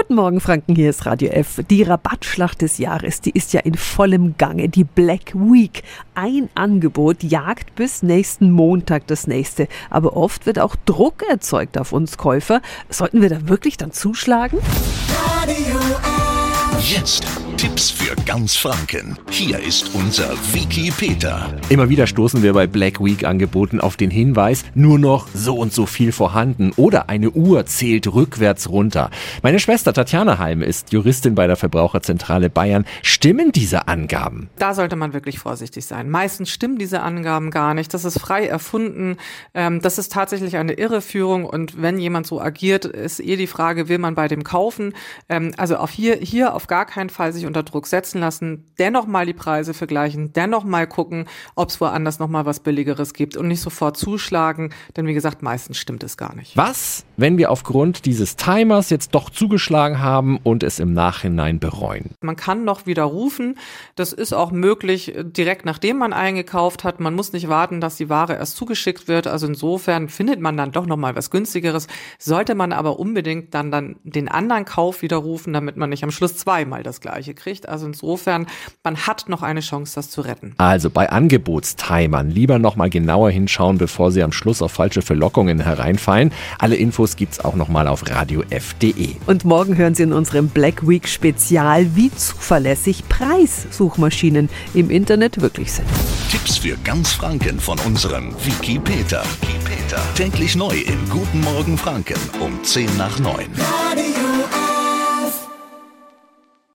Guten Morgen, Franken. Hier ist Radio F. Die Rabattschlacht des Jahres, die ist ja in vollem Gange. Die Black Week. Ein Angebot jagt bis nächsten Montag das nächste. Aber oft wird auch Druck erzeugt auf uns Käufer. Sollten wir da wirklich dann zuschlagen? Radio F. Jetzt Tipps für ganz Franken. Hier ist unser Wiki Peter. Immer wieder stoßen wir bei Black Week Angeboten auf den Hinweis, nur noch so und so viel vorhanden oder eine Uhr zählt rückwärts runter. Meine Schwester Tatjana Heim ist Juristin bei der Verbraucherzentrale Bayern. Stimmen diese Angaben? Da sollte man wirklich vorsichtig sein. Meistens stimmen diese Angaben gar nicht. Das ist frei erfunden. Ähm, das ist tatsächlich eine Irreführung. Und wenn jemand so agiert, ist eh die Frage, will man bei dem kaufen? Ähm, also auf hier, hier auf gar keinen Fall sich unter Druck setzen lassen, dennoch mal die Preise vergleichen, dennoch mal gucken, ob es woanders noch mal was billigeres gibt und nicht sofort zuschlagen, denn wie gesagt, meistens stimmt es gar nicht. Was, wenn wir aufgrund dieses Timers jetzt doch zugeschlagen haben und es im Nachhinein bereuen? Man kann noch widerrufen. Das ist auch möglich direkt nachdem man eingekauft hat. Man muss nicht warten, dass die Ware erst zugeschickt wird. Also insofern findet man dann doch noch mal was günstigeres. Sollte man aber unbedingt dann dann den anderen Kauf widerrufen, damit man nicht am Schluss zweimal das gleiche kriegt. Also insofern, man hat noch eine Chance, das zu retten. Also bei Angebotstimern lieber nochmal genauer hinschauen, bevor Sie am Schluss auf falsche Verlockungen hereinfallen. Alle Infos gibt's auch nochmal auf radiof.de. Und morgen hören Sie in unserem Black Week Spezial, wie zuverlässig Preissuchmaschinen im Internet wirklich sind. Tipps für ganz Franken von unserem Wiki Peter. Wiki Peter. Täglich neu im Guten Morgen Franken um 10 nach 9. Radio